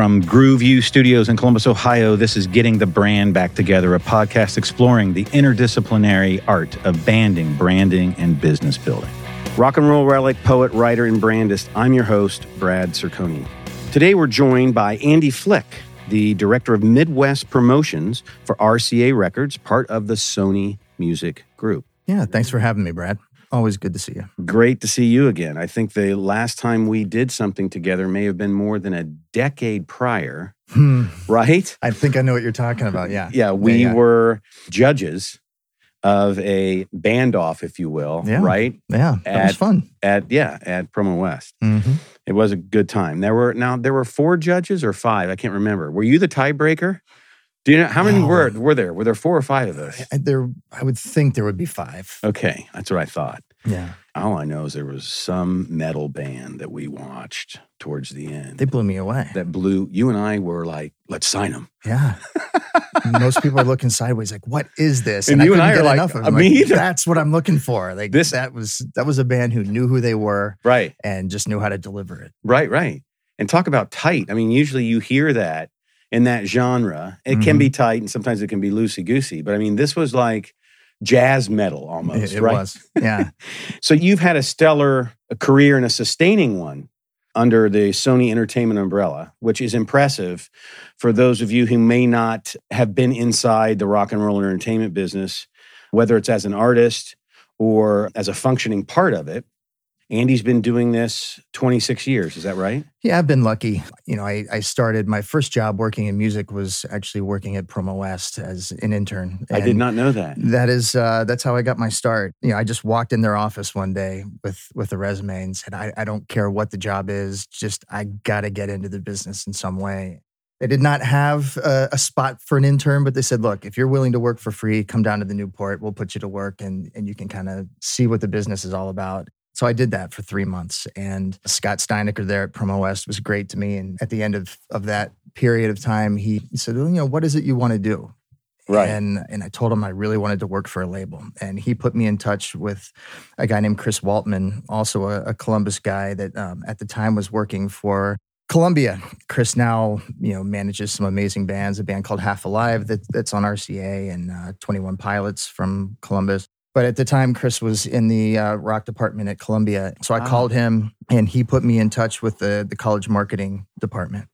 From Grooveview Studios in Columbus, Ohio, this is Getting the Brand Back Together, a podcast exploring the interdisciplinary art of banding, branding, and business building. Rock and roll relic, poet, writer, and brandist, I'm your host, Brad Circoni. Today we're joined by Andy Flick, the director of Midwest Promotions for RCA Records, part of the Sony Music Group. Yeah, thanks for having me, Brad. Always good to see you. Great to see you again. I think the last time we did something together may have been more than a decade prior, Hmm. right? I think I know what you're talking about. Yeah. Yeah, we yeah. were judges of a band off, if you will, Yeah. right? Yeah. That was fun. At yeah, at Promo West. hmm It was a good time. There were now there were four judges or five. I can't remember. Were you the tiebreaker? Do you know how many Oh. were were there? Were there four or five of us? There, I would think there would be five. Okay, that's what I thought. Yeah. All I know is there was some metal band that we watched towards the end They blew me away. that blew. You and I were like, let's sign them. Yeah. Most people are looking sideways, like, "What is this?" And you and couldn't I are like, enough of. "Uh, me like, either." That's what I'm looking for. Like This- that was that was a band who knew who they were Right, and just knew how to deliver it. right, right. And talk about tight. I mean, usually you hear that in that genre. It can Mhm. be tight, and sometimes it can be loosey goosey. But I mean, this was like jazz metal almost. It, it right? was. Yeah. So you've had a stellar career and a sustaining one under the Sony Entertainment umbrella, which is impressive for those of you who may not have been inside the rock and roll entertainment business, whether it's as an artist or as a functioning part of it. Andy's been doing this 26 years, is that right? Yeah, I've been lucky. You know, I, I started my first job working in music was actually working at Promo West as an intern. I did not know that. That is uh, that's how I got my start. You know, I just walked in their office one day with with a resume and said, I, I don't care what the job is, just I got to get into the business in some way. They did not have a, a spot for an intern, but they said, look, if you're willing to work for free, come down to the Newport. We'll put you to work and and you can kind of see what the business is all about. So I did that for three months. And Scott Stienecker there at Promo West was great to me. And at the end of, of that period of time, he said, well, you know, what is it you want to do? Right. And and I told him I really wanted to work for a label. And he put me in touch with a guy named Chris Woltman, also a, a Columbus guy that um, at the time was working for Columbia. Chris now, you know, manages some amazing bands, a band called Half Alive that, that's on RCA and uh, 21 Pilots from Columbus. But at the time, Chris was in the uh, rock department at Columbia. So I Ah. called him and he put me in touch with the, the college marketing department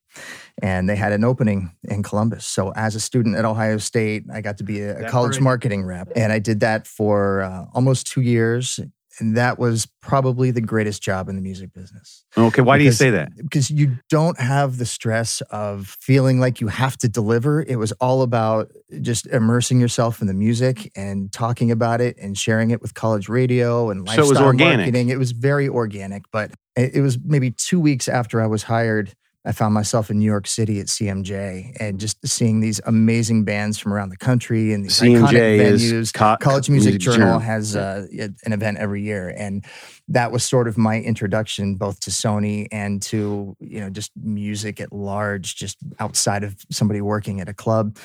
and they had an opening in Columbus. So as a student at Ohio State, I got to be a, a college marketing rep, and I did that for uh, almost two years. And that was probably the greatest job in the music business Okay, why do you say that? because you don't have the stress of feeling like you have to deliver. It was all about just immersing yourself in the music and talking about it and sharing it with college radio and So it was lifestyle organic. marketing. It was very organic, but it it was maybe two weeks after I was hired. I found myself in New York City at CMJ and just seeing these amazing bands from around the country and these iconic venues. Co- College Music, Journal, Journal. has uh, an event every year, and that was sort of my introduction both to Sony and to you know just music at large, just outside of somebody working at a club.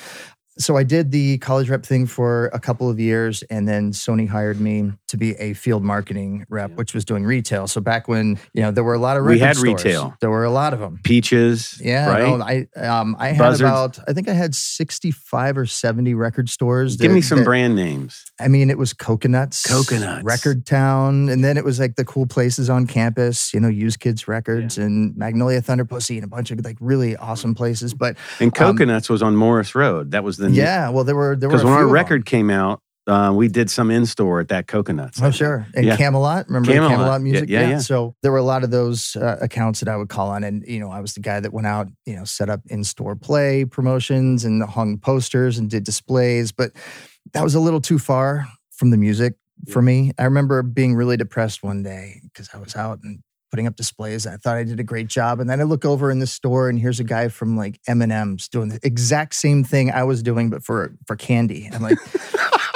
So I did the college rep thing for a couple of years, and then Sony hired me to be a field marketing rep, Yeah. which was doing retail. So back when you know there were a lot of We record had stores. retail. there were a lot of them. Peaches, Yeah, right? no, I um, I had Buzzards. about I think I had sixty five or seventy record stores. Give me some that- brand names. I mean, it was Coconuts, Coconuts. Record Town, and then it was like the cool places on campus, you know, Used Kids Records and Magnolia Thunder Pussy and a bunch of like really awesome places. But And Um, Coconuts was on Morris Road. That was yeah, well, there were there were Because when our record came out, uh, we did some in store at that Coconuts. Oh, sure. And Yeah. Camelot, remember Camelot. the Camelot Yeah, music? yeah, yeah. So there were a lot of those uh, accounts that I would call on. And, you know, I was the guy that went out, you know, set up in store play promotions and hung posters and did displays. But that was a little too far from the music for me. I remember being really depressed one day because I was out and putting up displays. I thought I did a great job. And then I look over in the store and here's a guy from like M&M's doing the exact same thing I was doing, but for, for candy. I'm like,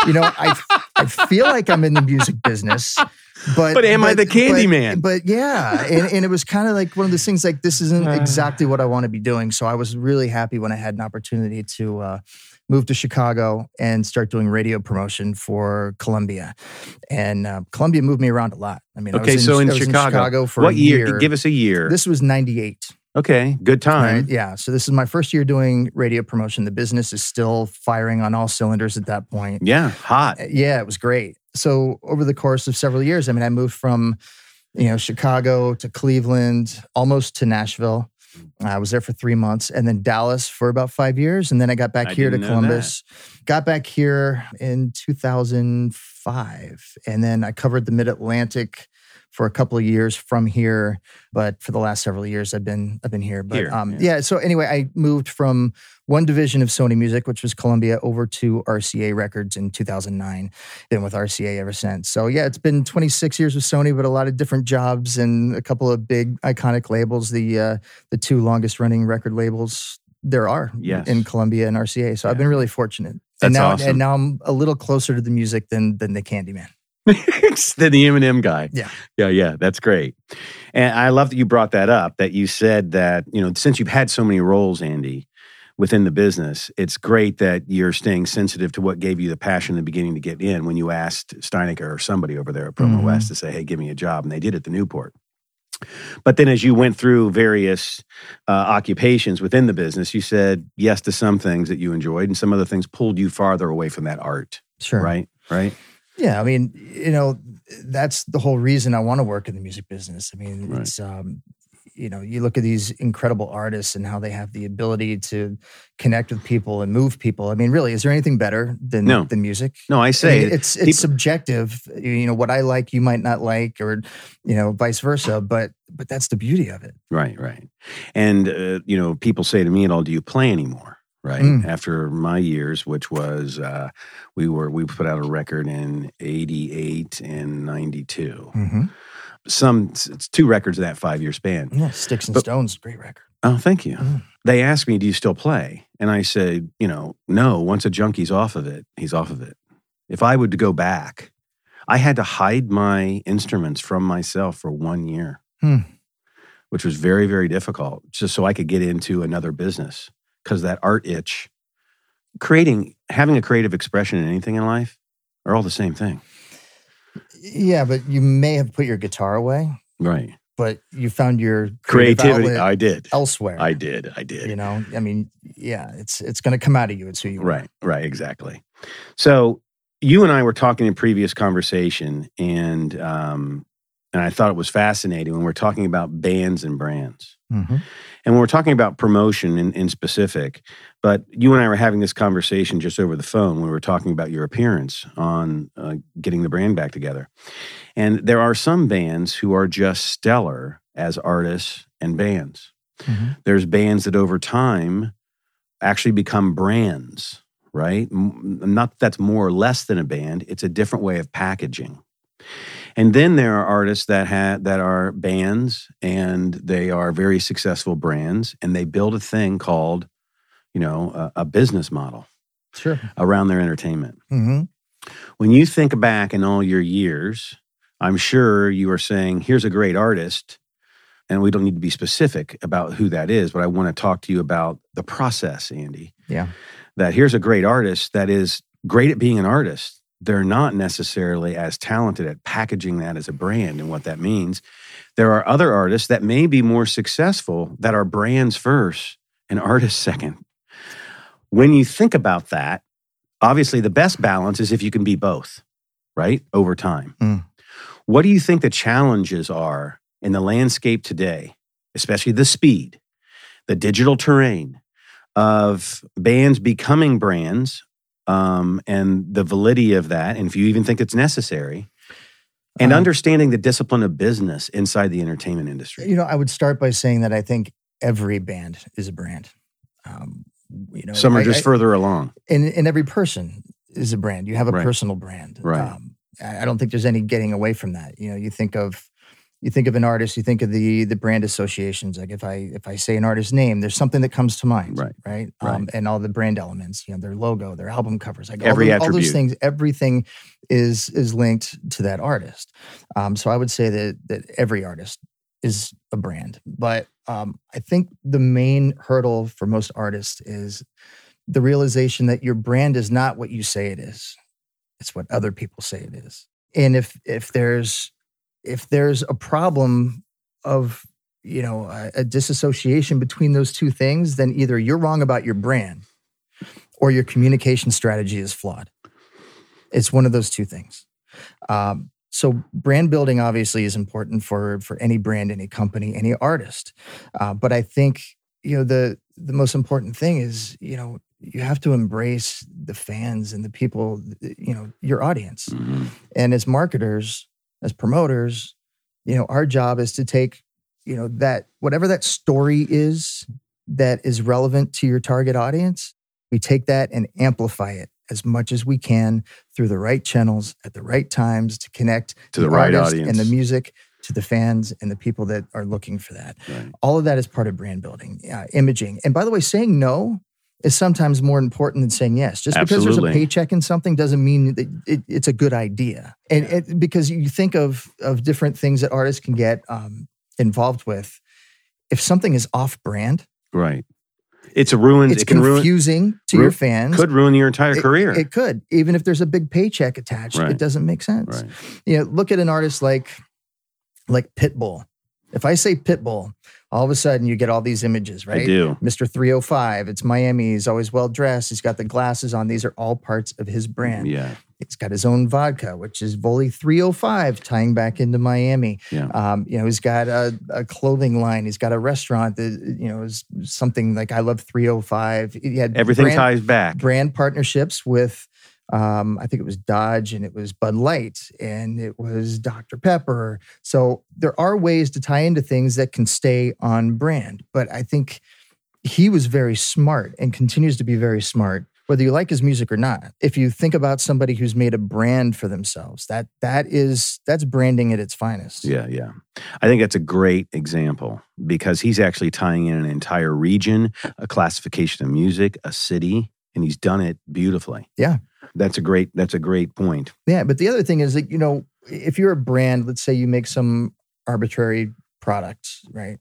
you know, I I feel like I'm in the music business, but But am I the candy but- man? But yeah, and, and it was kind of like one of those things. Like this isn't exactly what I want to be doing. So I was really happy when I had an opportunity to uh, move to Chicago and start doing radio promotion for Columbia. And uh, Columbia moved me around a lot. I mean, I Okay, was so in I was Chicago, for what a year? Give us a year. This was '98. Okay, good time. Right? Yeah. So this is my first year doing radio promotion. The business is still firing on all cylinders at that point. Yeah, hot. Yeah, it was great. So over the course of several years, I mean, I moved from, you know, Chicago to Cleveland, almost to Nashville. I was there for three months and then Dallas for about five years. And then I got back I here to Columbus. Got back here in 2005. And then I covered the mid Atlantic for a couple of years from here. But for the last several years, I've been I've been here. But Here, um, yeah. yeah. So anyway, I moved from one division of Sony Music, which was Columbia, over to RCA Records in 2009. Been with RCA ever since. So yeah, it's been 26 years with Sony, but a lot of different jobs and a couple of big iconic labels. The uh, the two longest running record labels there are Yes. in Columbia and RCA. So I've been really fortunate. That's and now awesome. and now I'm a little closer to the music than than the Candyman. than the M&M guy. Yeah. Yeah, yeah, that's great. And I love that you brought that up that you said that, you know, since you've had so many roles, Andy, within the business, it's great that you're staying sensitive to what gave you the passion in the beginning to get in when you asked Stienecker or somebody over there at Promo Mhm. West to say, "Hey, give me a job." And they did at the Newport. But then as you went through various uh, occupations within the business, you said yes to some things that you enjoyed and some other things pulled you farther away from that art, Sure. right? Right? Yeah, I mean, you know, that's the whole reason I want to work in the music business. I mean, Right. it's um, you know, you look at these incredible artists and how they have the ability to connect with people and move people. I mean, really, is there anything better than No. than music? No, I I say mean, it's it's people- subjective. You know, what I like, you might not like, or you know, vice versa. But but that's the beauty of it. Right, right. And, uh, you know, people say to me and all, do you play anymore? Right. Mm. After my years, which was, uh, we were, we put out a record in 88 and 92. Mm-hmm. Some, it's two records in that five year span. Yeah, Sticks and But- Stones, great record. Oh, thank you. Mm. They asked me, do you still play? And I said, you know, no, once a junkie's off of it, he's off of it. If I would go back, I had to hide my instruments from myself for one year, Hmm. which was very, very difficult, just so I could get into another business. Because that art itch, creating, having a creative expression in anything in life are all the same thing. Yeah, but you may have put your guitar away, Right. but you found your Creativity. I did. elsewhere. I did. I did. You know, I mean, yeah, it's it's going to come out of you. It's who you are. Right, right, exactly. So you and I were talking in previous conversation, and um, and I thought it was fascinating when we're talking about bands and brands, Mhm. and when we're talking about promotion in, in specific. But you and I were having this conversation just over the phone when we were talking about your appearance on uh, getting the brand back together, and there are some bands who are just stellar as artists and bands Mhm. there's bands that over time actually become brands right not that that's more or less than a band it's a different way of packaging and then there are artists that have that are bands and they are very successful brands and they build a thing called you know a, a business model Sure. around their entertainment hmm when you think back in all your years, I'm sure you are saying, here's a great artist. And we don't need to be specific about who that is, but I want to talk to you about the process, Andy. Yeah. That here's a great artist that is great at being an artist. They're not necessarily as talented at packaging that as a brand and what that means. There are other artists that may be more successful that are brands first and artists second. When you think about that, obviously the best balance is if you can be both, right? Over time. Mm. What do you think the challenges are in the landscape today, especially the speed, the digital terrain of bands becoming brands um, and the validity of that, and if you even think it's necessary, and Um, understanding the discipline of business inside the entertainment industry? You know, I would start by saying that I think every band is a brand. Um, you know, Some are I- just I- further along. and and every person is a brand. You have a Right. personal brand. Right. Um, I I don't think there's any getting away from that. You know, you think of you think of an artist, you think of the the brand associations. Like if I if I say an artist's name, there's something that comes to mind, Right. Right. Right. Um, and all the brand elements, you know, their logo, their album covers, like Every all, the- all those things. Everything is is linked to that artist. Um, so I would say that that every artist is a brand. But um, I think the main hurdle for most artists is the realization that your brand is not what you say it is. It's what other people say it is. And if if there's if there's a problem of you know a, a disassociation between those two things, then either you're wrong about your brand or your communication strategy is flawed. It's one of those two things. Um, so brand building obviously is important for for any brand, any company, any artist. Uh, but I think you know the the most important thing is you know you have to embrace the fans and the people you know your audience. Mhm. And as marketers, as promoters, you know our job is to take you know that whatever that story is that is relevant to your target audience, we take that and amplify it as much as we can through the right channels at the right times to connect To the right audience. and the music to the fans and the people that are looking for that. Right. All of that is part of brand building, uh, imaging. And by the way, saying no is sometimes more important than saying yes. Just because there's a paycheck in something doesn't mean that it, it's a good idea. And it, because you think of of different things that artists can get um, involved with. If something is off brand, Right. It's a ruin. it's it can ruin. confusing to ru- your fans. Could ruin your entire career. It could, even if there's a big paycheck attached, Right. it doesn't make sense. right. You know, look at an artist like like Pitbull. If I say Pitbull, all of a sudden you get all these images, right? I do. Mr. 305, it's Miami. He's always well dressed. He's got the glasses on. These are all parts of his brand. Yeah. He's got his own vodka, which is Voli 305, tying back into Miami. Yeah. Um, you know, he's got a, a clothing line. He's got a restaurant that, you know, is something like I Love 305. He had Everything brand, ties back. brand partnerships with um, I think it was Dodge and it was Bud Light and it was Dr. Pepper. So there are ways to tie into things that can stay on brand. But I think he was very smart and continues to be very smart, whether you like his music or not. If you think about somebody who's made a brand for themselves, that that is that's branding at its finest. Yeah, yeah. I think that's a great example because he's actually tying in an entire region, a classification of music, a city, and he's done it beautifully. Yeah. That's a great that's a great point. Yeah, but the other thing is that you know, if you're a brand, let's say you make some arbitrary product, right?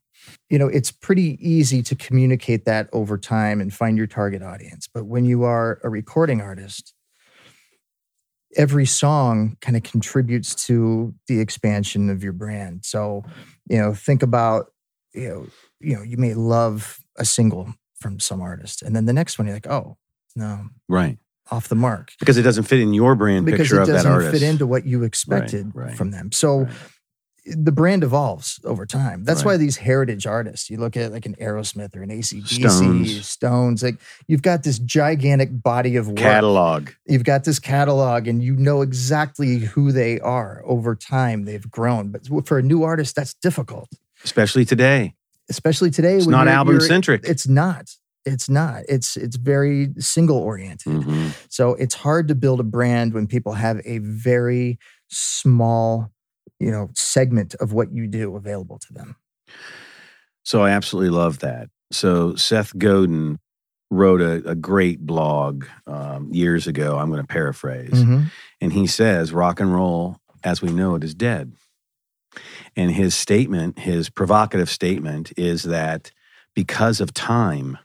You know, it's pretty easy to communicate that over time and find your target audience. But when you are a recording artist, every song kind of contributes to the expansion of your brand. So, you know, think about, you know, you know, you may love a single from some artist, and then the next one you're like, oh, no, Right. Off the mark Because it doesn't fit in your brand because picture of that artist. It doesn't artist. fit into what you expected right. from them. So Right. the brand evolves over time. That's Right. why these heritage artists, you look at like an Aerosmith or an ACDC, Stones. Stones, like you've got this gigantic body of work. catalog. You've got this catalog and you know exactly who they are over time. They've grown. But for a new artist, that's difficult, Especially today. especially today. It's not album centric. It's not. It's not. It's it's very single oriented. Mhm. So it's hard to build a brand when people have a very small, you know, segment of what you do available to them. So I absolutely love that. So Seth Godin wrote a, a great blog um, years ago. I'm going to paraphrase. Mhm. And he says, rock and roll as we know it is dead. And his statement, his provocative statement, is that because of time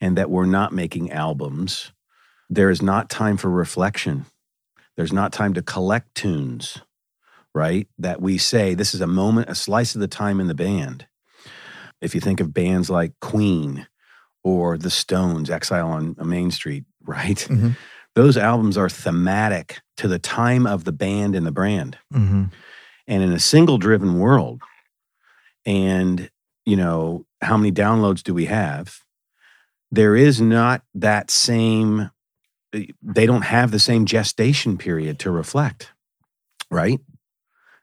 and that we're not making albums, there is not time for reflection. There's not time to collect tunes, right? That we say this is a moment, a slice of the time in the band. If you think of bands like Queen or The Stones, Exile on Main Street, right? Mhm. those albums are thematic to the time of the band and the brand. Mhm. And in a single driven world, and you know, how many downloads do we have? There is not that same, eh, they don't have the same gestation period to reflect, right?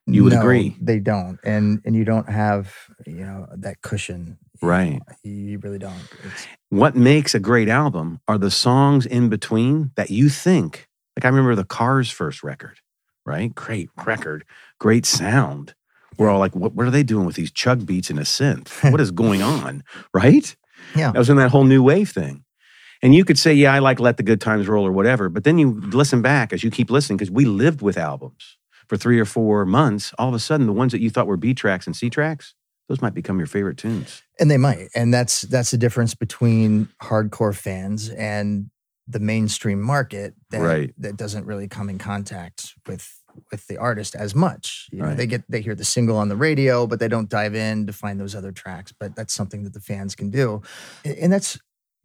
You would No, agree. They don't. And and you don't have, you know, that cushion. You Right. know, You really don't. It's, What makes a great album are the songs in between that you think, like I remember the Cars' first record, right? Great record, great sound. We're all like, what, what are they doing with these chug beats and a synth? What is going on, right? Yeah. That was in that whole new wave thing. And you could say, yeah, I like Let the Good Times Roll or whatever. But then you listen back as you keep listening, because we lived with albums for three or four months. All of a sudden, the ones that you thought were B tracks and C tracks, those might become your favorite tunes. and they might. And that's that's the difference between hardcore fans and the mainstream market that Right. that doesn't really come in contact with with the artist as much. You know, Right. they get they hear the single on the radio, but they don't dive in to find those other tracks. But that's something that the fans can do, and that's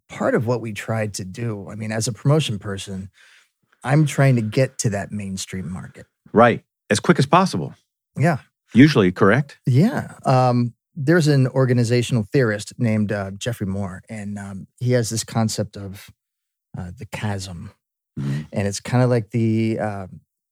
part of what we tried to do. I mean, as a promotion person, I'm trying to get to that mainstream market. Right. As quick as possible. Yeah, Usually, correct? yeah. Um, there's an organizational theorist named uh, Geoffrey Moore, and um, he has this concept of uh, the chasm, Mhm. and it's kind of like the uh,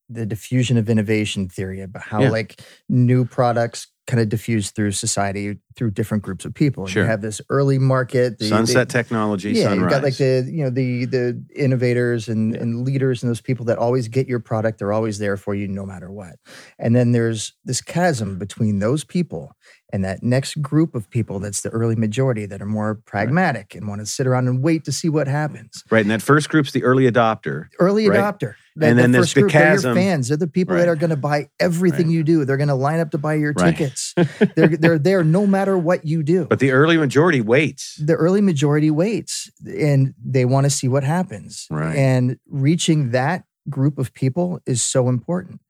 the diffusion of innovation theory about how Yeah. like new products kind of diffuse through society through different groups of people. And Sure. You have this early market, the, Sunset the, technology, yeah, sunrise. you got like the you know the the innovators and, Yeah. and leaders and those people that always get your product. They're always there for you no matter what. And then there's this chasm between those people and that next group of people that's the early majority that are more pragmatic and want to sit around and wait to see what happens. right. And that first group's the early adopter. Early Right. adopter. And then there's first the group, they're your fans. They're the people Right. that are going to buy everything Right. you do. They're going to line up to buy your Right. tickets. they're they're there no matter what you do But the early majority waits. the early majority waits and they want to see what happens. Right. And reaching that group of people is so important.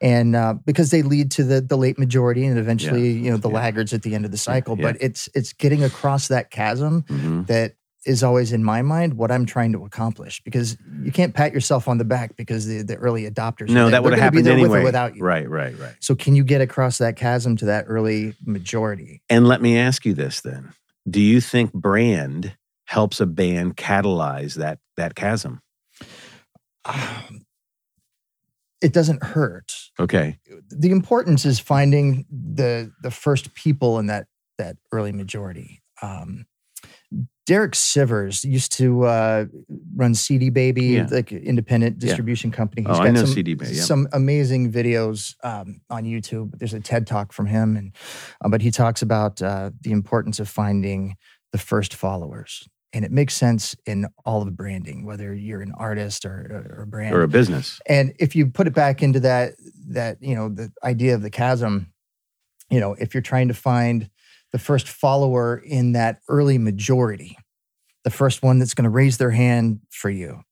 And uh, because they lead to the the late majority and eventually, you know, the Yeah. laggards at the end of the cycle. yeah. But it's it's getting across that chasm Mhm. that is always in my mind what I'm trying to accomplish because you can't pat yourself on the back because the, the early adopters No, that would have happened be there with or anyway. without you. Right, right, right. So can you get across that chasm to that early majority? And let me ask you this then. Do you think brand helps a band catalyze that that chasm? Um, it doesn't hurt. Okay. the importance is finding the the first people in that that early majority. Um, Derek Sivers used to uh, run CD Baby, Yeah. like an independent Yeah. distribution company. Oh, I know some, CD Baby, yeah. some amazing videos um, on YouTube. There's a TED talk from him, and uh, but he talks about uh, the importance of finding the first followers. And it makes sense in all of branding, whether you're an artist or, or a brand. Or a business. And if you put it back into that that you know the idea of the chasm, you know, if you're trying to find the first follower in that early majority, the first one that's going to raise their hand for you,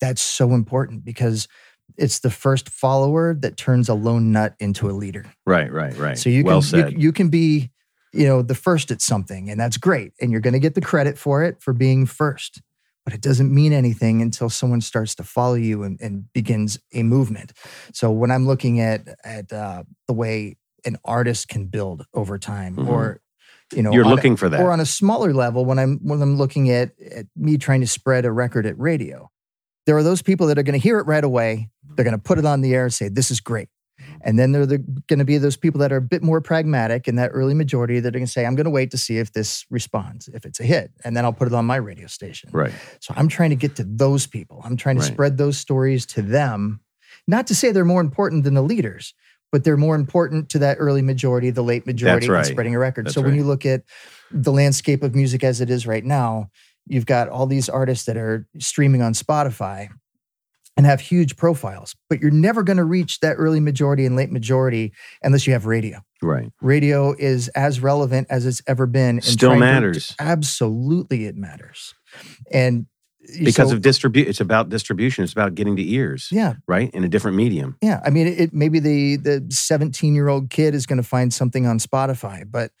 that's so important because it's the first follower that turns a lone nut into a leader. Right, right, right. So you well can you, you can be, you know, the first at something, and that's great, and you're going to get the credit for it for being first. But it doesn't mean anything until someone starts to follow you and, and begins a movement. So when I'm looking at at uh, the way an artist can build over time, Mhm. or you know, You're on a- looking for that. or on a smaller level, when I'm when I'm looking at, at me trying to spread a record at radio, there are those people that are going to hear it right away. They're going to put it on the air and say, "This is great." And then there are the, going to be those people that are a bit more pragmatic in that early majority that are going to say, "I'm going to wait to see if this responds, if it's a hit, and then I'll put it on my radio station." right. So I'm trying to get to those people. I'm trying to Right. spread those stories to them. Not to say they're more important than the leaders, but they're more important to that early majority, the late majority, right. and spreading a record. That's so when you look at the landscape of music as it is right now, you've got all these artists that are streaming on Spotify and have huge profiles, but you're never going to reach that early majority and late majority unless you have radio. Right. Radio is as relevant as it's ever been. in Still trying to- matters. absolutely, it matters. And Because so- of distribute it's about distribution. It's about getting to ears. yeah, Right? In a different medium. yeah. I mean, it, it maybe the the 17 year old kid is going to find something on Spotify, but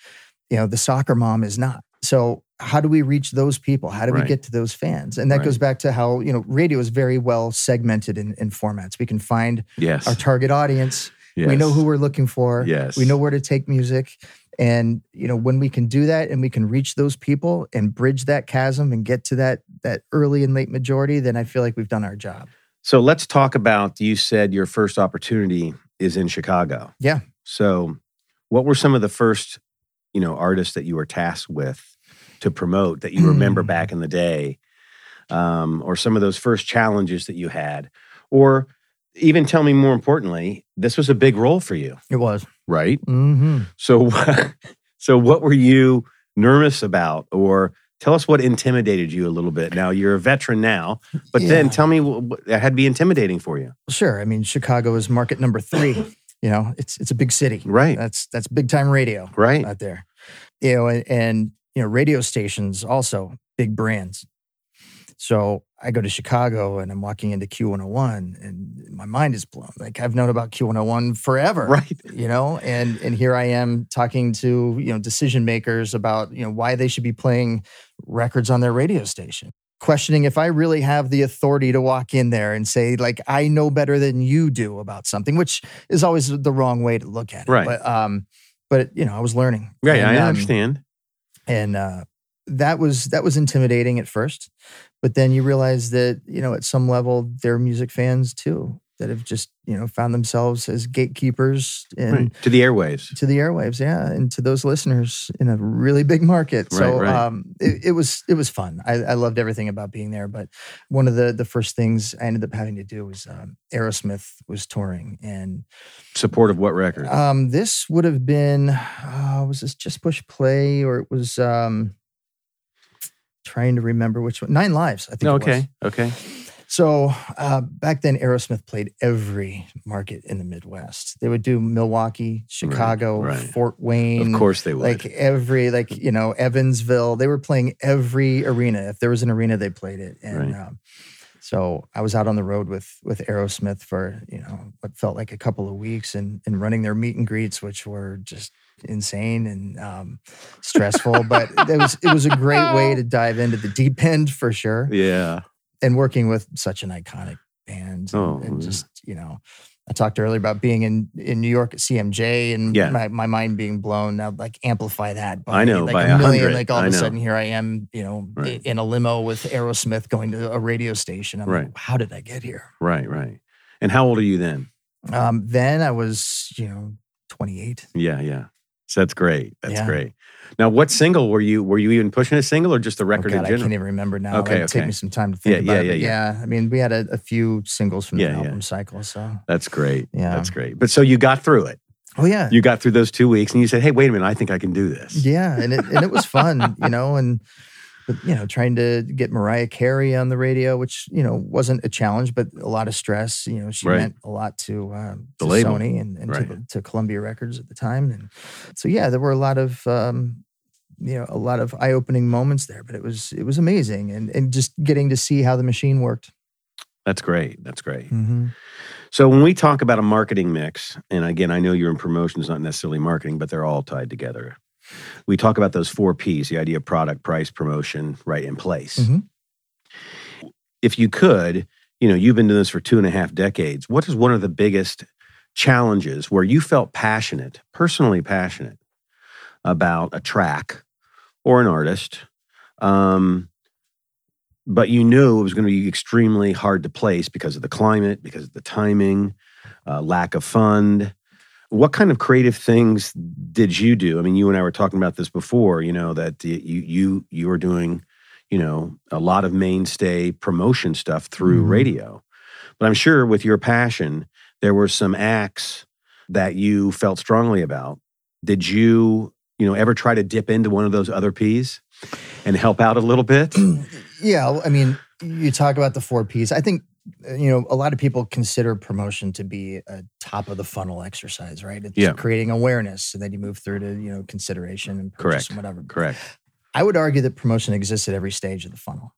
you know, the soccer mom is not. So how do we reach those people? How do we get to those fans? And that Right. goes back to how you know radio is very well segmented in, in formats. We can find Yes. our target audience. We know who we're looking for. Yes. We know where to take music. And you know, when we can do that and we can reach those people and bridge that chasm and get to that that early and late majority, then I feel like we've done our job. So let's talk about you said your first opportunity is in Chicago. Yeah. So what were some of the first, you know, artists that you were tasked with to promote that you remember back in the day? Um, or some of those first challenges that you had? Or even tell me more importantly, this was a big role for you, It was. Right? Mm-hmm. So so what were you nervous about or tell us what intimidated you a little bit. Now you're a veteran now, but then tell me what that had to be intimidating for you. Sure. I mean, Chicago is market number three. you know, it's it's a big city. Right. That's that's big time radio Right. out there. You know, and, and you know, radio stations also big brands. So I go to Chicago and I'm walking into Q101 and my mind is blown. Like I've known about Q101 forever. Right. You know, and and here I am talking to, you know, decision makers about, you know, why they should be playing records on their radio station. Questioning if I really have the authority to walk in there and say, like, I know better than you do about something, which is always the wrong way to look at it. Right. But um, but you know, I was learning. Right. And, I um, understand. and uh, that was that was intimidating at first but then you realize that you know at some level they're music fans too that have just you know found themselves as gatekeepers and Right. To the airwaves. to the airwaves yeah and to those listeners in a really big market so Right, right. um it, it was it was fun I, I loved everything about being there but one of the the first things i ended up having to do was um, aerosmith was touring and Support of what record? um, this would have been, uh, was this just push play or it was um, trying to remember which one? Nine Lives, I think. it was. okay. Okay. So uh, back then, Aerosmith played every market in the Midwest. They would do Milwaukee, Chicago, right. Fort Wayne. Of course they would. Like every, like, you know, Evansville. They were playing every arena. If there was an arena, they played it. And Right. um, so I was out on the road with with Aerosmith for, you know, what felt like a couple of weeks and, and running their meet and greets, which were just insane and um, stressful. but it was it was a great way to dive into the deep end for sure yeah. and working with such an iconic band and, Oh, and just you know i talked earlier about being in in new york at cmj and Yeah. my, my mind being blown now like amplify that by I know, like by a million 100. like all I of a know. sudden here i am you know Right. in a limo with aerosmith going to a radio station i'm Right. like how did i get here Right. Right. And how old are you then? um then i was you know 28 Yeah. Yeah. So that's great. That's Yeah. great. Now, what single were you? Were you even pushing a single or just a Oh, record God, in I can't even remember now. Okay, It'd take me some time to think Yeah, about yeah, it. yeah, yeah. I mean, we had a, a few singles from Yeah, the yeah. album cycle. So, That's great. Yeah. That's great. But so you got through it. oh yeah, You got through those two weeks and you said, hey, wait a minute. I think I can do this. Yeah, and it and it was fun, you know, and you know, trying to get Mariah Carey on the radio, which you know wasn't a challenge, but a lot of stress. You know, she Right. meant a lot to, um, to. Sony and, and Right. to, to Columbia Records at the time, and so yeah, there were a lot of um, you know a lot of eye opening moments there, but it was it was amazing, and and just getting to see how the machine worked. That's great. That's great. Mm-hmm. So when we talk about a marketing mix, and again, I know you're in promotions, not necessarily marketing, but they're all tied together. We talk about those four P's: the idea of product, price, promotion, right in place. Mhm. If you could, you know, you've been doing this for two and a half decades. What is one of the biggest challenges where you felt passionate, personally passionate, about a track or an artist, um, but you knew it was going to be extremely hard to place because of the climate, because of the timing, uh, lack of fund. What kind of creative things did you do? I mean, you and I were talking about this before. You know that you you you were doing, you know, a lot of mainstay promotion stuff through Mhm. radio, but I'm sure with your passion, there were some acts that you felt strongly about. Did you, you know, ever try to dip into one of those other P's and help out a little bit? Yeah, I mean, you talk about the four P's. I think Uh, you know a lot of people consider promotion to be a top of the funnel exercise, right? It's Yeah. creating awareness, and then you move through to you know consideration and purchase Correct. and whatever. Correct. I would argue that promotion exists at every stage of the funnel,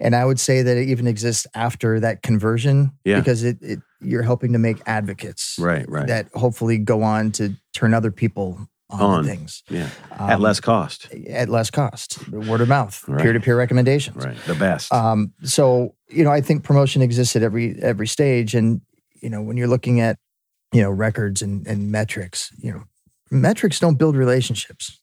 and I would say that it even exists after that conversion, Yeah. because it, it you're helping to make advocates Right. Right. that hopefully go on to turn other people on, things yeah. At um, less cost. at less cost, word of mouth, peer to peer recommendations. Right. The best. Um, so you know, I think promotion exists at every every stage, and you know, when you're looking at you know records and, and metrics, you know, metrics don't build relationships.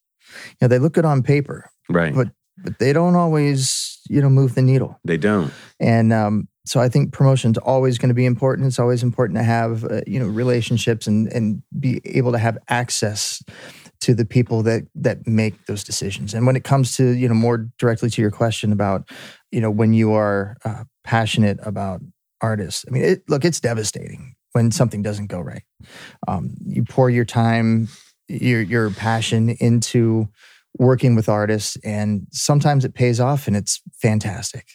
You know, they look good on paper, right. but but they don't always you know move the needle. they don't. And um, so I think promotion is always going to be important. It's always important to have uh, you know relationships and and be able to have access to the people that that make those decisions. And when it comes to you know more directly to your question about you know when you are uh, passionate about artists, I mean, it, look, it's devastating when something doesn't go right. Um, you pour your time, your your passion into working with artists, and sometimes it pays off, and it's fantastic.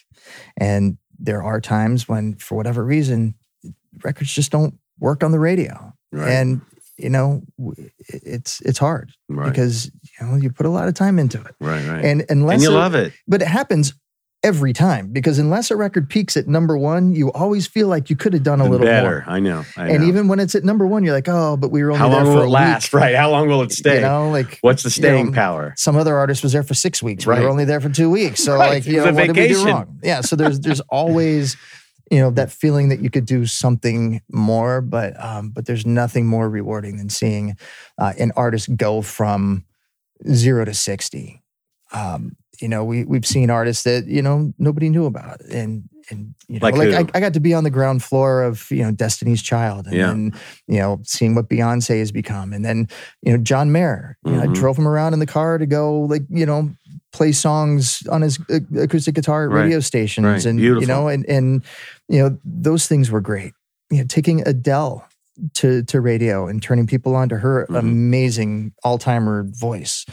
And there are times when, for whatever reason, records just don't work on the radio, Right. and you know it's it's hard right. because you know you put a lot of time into it, right. Right. and unless and you it- love it. but it happens every time because unless a record peaks at number one, you always feel like you could have done a little better. more. I know. I and know. even when it's at number one, you're like, oh, but we were only how there long for will a it last? week. Right? How long will it stay? You know, like What's the staying know, power? some other artist was there for six weeks. Right. We were only there for two weeks. So Right. like, you know, what did we do wrong? Yeah. So there's there's always, you know, that feeling that you could do something more, but um, but there's nothing more rewarding than seeing uh, an artist go from zero to sixty. Um, you know, we we've seen artists that you know nobody knew about, and and you know, Like like. I, I got to be on the ground floor of you know Destiny's Child, and Yeah. then you know seeing what Beyonce has become, and then you know John Mayer. You know, I Mhm. drove him around in the car to go like you know play songs on his acoustic guitar at Right. radio stations, Right. and Beautiful. you know, and and you know those things were great. You know, taking Adele to to radio and turning people on to her Mhm. amazing all timer voice.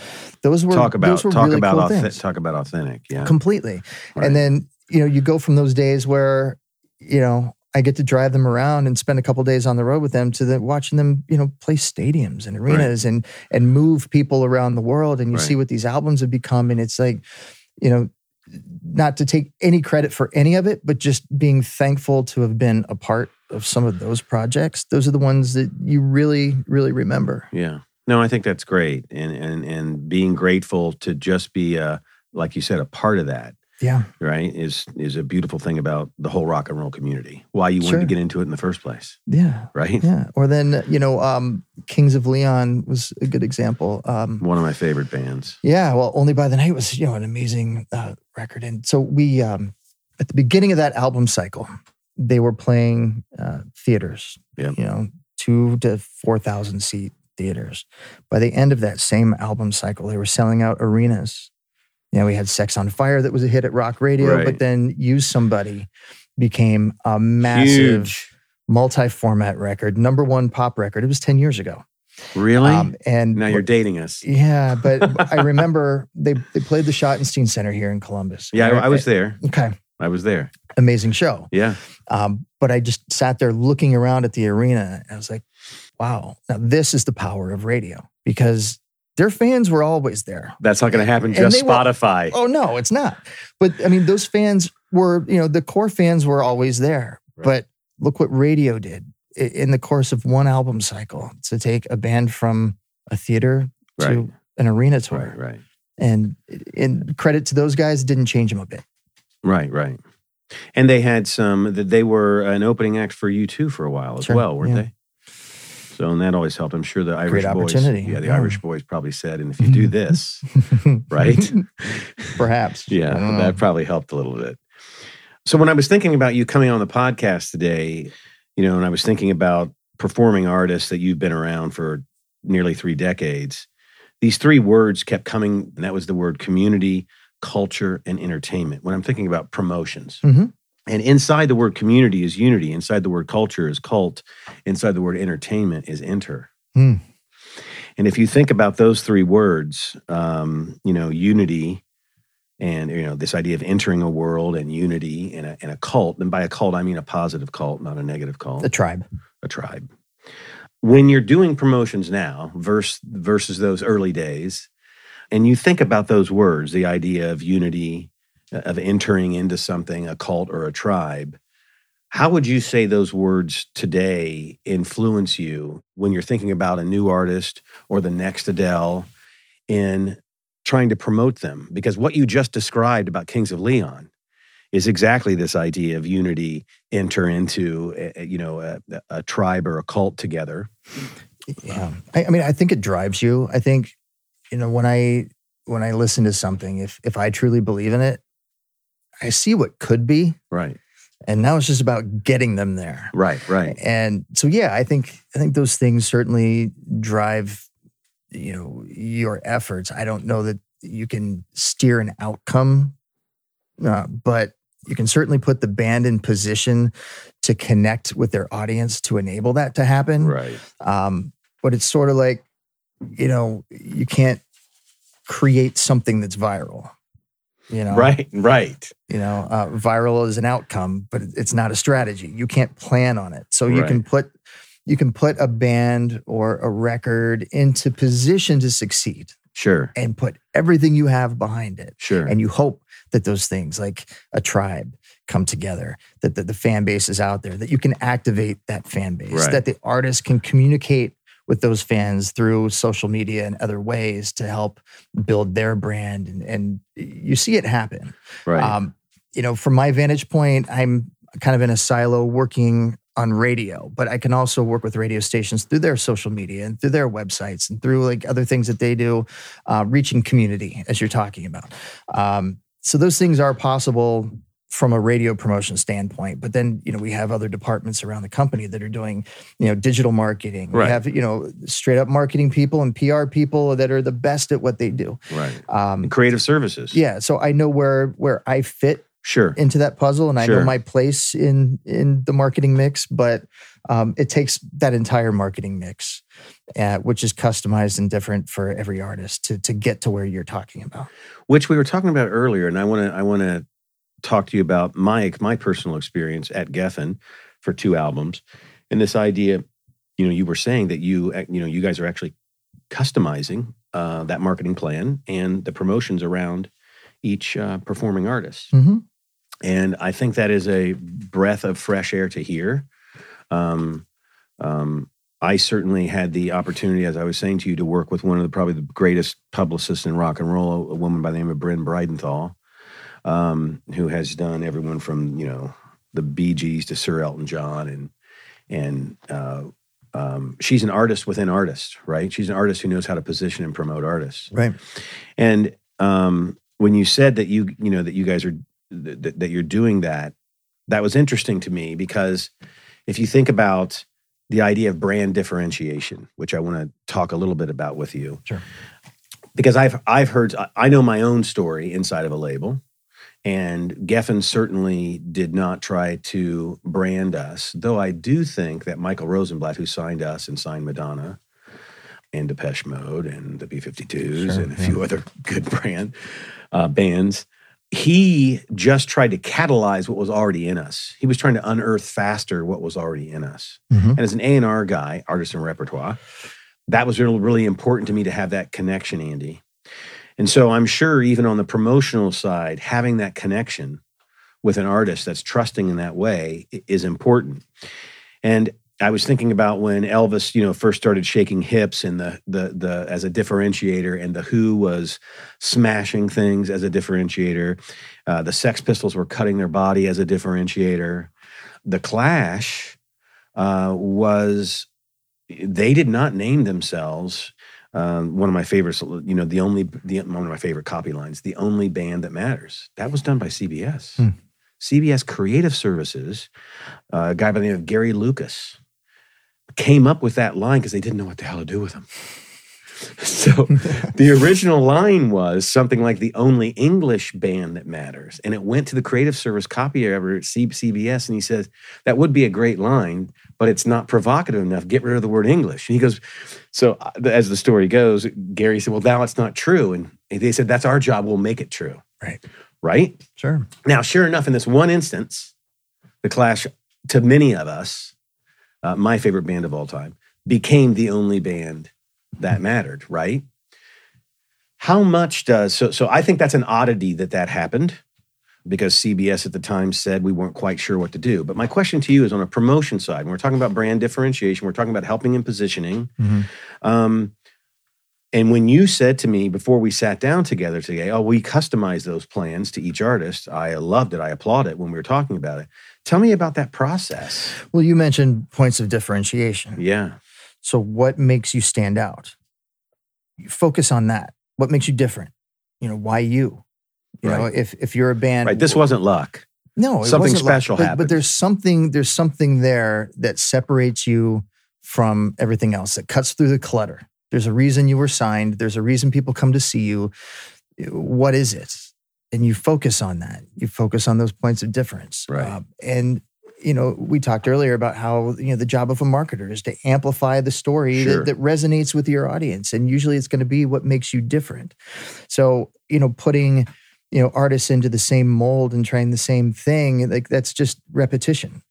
Those were talk about those were talk really about cool authe- things talk about authentic. Yeah. completely. Right. And then, you know, you go from those days where, you know, I get to drive them around and spend a couple days on the road with them to the, watching them, you know, play stadiums and arenas and and move people around the world. And you Right. see what these albums have become. And it's like, you know, not to take any credit for any of it, but just being thankful to have been a part of some of those projects. Those are the ones that you really, really remember. Yeah. No, I think that's great, and and and being grateful to just be a like you said a part of that. Yeah. Right is is a beautiful thing about the whole rock and roll community. Why you wanted to get into it in the first place, Yeah. right? Yeah. Or then, you know, um, Kings of Leon was a good example. Um, One of my favorite bands. Yeah, well, Only by the Night was you know an amazing uh, record, and so we um, at the beginning of that album cycle, they were playing uh, theaters, Yeah. you know, two to four thousand seat theaters. By the end of that same album cycle, they were selling out arenas. You know, we had Sex on Fire that was a hit at rock radio, Right. but then Use Somebody became a massive Huge. multi-format record, number one pop record. It was ten years ago, Really? Um, and now you're dating us. yeah, but I remember they they played the Schottenstein Center here in Columbus. Yeah, I, I was there. okay. I was there. Amazing show. Yeah. Um, but I just sat there looking around at the arena and I was like, wow, now this is the power of radio because their fans were always there. That's not going to happen just they were- Spotify. Oh no, it's not. But I mean, those fans were, you know, the core fans were always there. Right. But look what radio did in the course of one album cycle to take a band from a theater to Right. an arena tour. Right, right. And and credit to those guys, didn't change them a bit. Right, right. And they had some that they were an opening act for U2 for a while as Sure, well, weren't yeah. they? So and that always helped. I'm sure the Irish Great boys. Yeah, the yeah. Irish boys probably said, and if you do this, right? Perhaps. Yeah, oh. that probably helped a little bit. So when I was thinking about you coming on the podcast today, you know, and I was thinking about performing artists that you've been around for nearly three decades, these three words kept coming, and that was the word community, culture, and entertainment. When I'm thinking about promotions. Mhm. And inside the word community is unity, inside the word culture is cult, inside the word entertainment is enter. Hmm. And if you think about those three words, um, you know, unity and you know this idea of entering a world and unity and a, and a cult, and by a cult I mean a positive cult, not a negative cult, a tribe. a tribe. When you're doing promotions now versus versus those early days, and you think about those words, the idea of unity, of entering into something, a cult or a tribe, how would you say those words today influence you when you're thinking about a new artist or the next Adele in trying to promote them? Because what you just described about Kings of Leon is exactly this idea of unity, enter into a, a- you know a, a tribe or a cult together. Yeah. I, I mean, I think it drives you. I think, you know, when I when I listen to something, if if I truly believe in it, I see what could be. Right, And now it's just about getting them there. right, right. And so yeah, I think I think those things certainly drive, you know, your efforts. I don't know that you can steer an outcome, uh, but you can certainly put the band in position to connect with their audience to enable that to happen. Right. Um, but it's sort of like, you know, you can't create something that's viral. You know, Right, right. You know, uh, viral is an outcome, but it's not a strategy. You can't plan on it. So you can put you can put a band or a record into position to succeed. Sure. and put everything you have behind it. Sure. And you hope that those things like a tribe come together, that the, the fan base is out there, that you can activate that fan base, Right. that the artist can communicate with those fans through social media and other ways to help build their brand. And, and you see it happen. right. Um, you know, from my vantage point, I'm kind of in a silo working on radio, but I can also work with radio stations through their social media and through their websites and through like other things that they do, uh, reaching community as you're talking about. Um, so those things are possible from a radio promotion standpoint, but then you know we have other departments around the company that are doing you know digital marketing. Right. We have you know straight up marketing people and PR people that are the best at what they do. right. Um, Creative services. yeah, so I know where where I fit Sure. into that puzzle and I Sure. know my place in in the marketing mix, but um, it takes that entire marketing mix, uh, which is customized and different for every artist to to get to where you're talking about. which we were talking about earlier, and I want to I want to talk to you about my my personal experience at Geffen for two albums, and this idea, you know, you were saying that you uh, you know you guys are actually customizing uh, that marketing plan and the promotions around each uh, performing artist, Mm-hmm. and I think that is a breath of fresh air to hear. Um, um, I certainly had the opportunity, as I was saying to you, to work with one of the probably the greatest publicists in rock and roll, a woman by the name of Bryn Bridenthal, um, who has done everyone from you know the Bee Gees to Sir Elton John, and and uh, um, she's an artist within artists, right? She's an artist who knows how to position and promote artists. Right. And um, when you said that you you know that you guys are that, that you're doing that, that was interesting to me because if you think about the idea of brand differentiation, which I want to talk a little bit about with you, Sure. because I've I've heard I know my own story inside of a label, and Geffen certainly did not try to brand us, though I do think that Michael Rosenblatt, who signed us and signed Madonna, and Depeche Mode and the B52s Sure, and a few other good brand uh, bands. He just tried to catalyze what was already in us. He was trying to unearth faster what was already in us. Mm-hmm. And as an A and R guy, artist and repertoire, that was really, really important to me to have that connection, Andy. And so I'm sure even on the promotional side, having that connection with an artist that's trusting in that way is important. And I was thinking about when Elvis, you know, first started shaking hips and the the the as a differentiator, and the Who was smashing things as a differentiator. Uh, the Sex Pistols were cutting their body as a differentiator. The Clash uh, was they did not name themselves. Um, one of my favorites, you know, the only the, one of my favorite copy lines, the only band that matters. That was done by CBS. Hmm. CBS Creative Services, uh, a guy by the name of Gary Lucas, came up with that line because they didn't know what the hell to do with him. So the original line was something like the only English band that matters. And it went to the creative service copywriter at CBS and he says, that would be a great line, but it's not provocative enough. Get rid of the word English. And he goes, so uh, as the story goes, Gary said, well, now it's not true. And they said, that's our job. We'll make it true. Right. Right? Sure. Now, sure enough, in this one instance, The Clash, to many of us, uh, my favorite band of all time, became the only band that mattered, right? How much does so? So I think that's an oddity that that happened because CBS at the time said we weren't quite sure what to do. But my question to you is on a promotion side. When we're talking about brand differentiation, we're talking about helping and positioning. Mhm. Um, and when you said to me before we sat down together today, oh, we customize those plans to each artist, I loved it. I applaud it when we were talking about it. Tell me about that process. Well, you mentioned points of differentiation. Yeah. So, what makes you stand out? You focus on that. What makes you different? You know, why you? You know, if if you're a band, Right. This wasn't luck. no, it something wasn't luck, special but, happened. But there's something there's something there that separates you from everything else. That cuts through the clutter. There's a reason you were signed. There's a reason people come to see you. What is it? And you focus on that. You focus on those points of difference. Right. Uh, and you know, we talked earlier about how you know the job of a marketer is to amplify the story Sure. that, that resonates with your audience, and usually it's going to be what makes you different. So you know, putting you know artists into the same mold and trying the same thing like that's just repetition.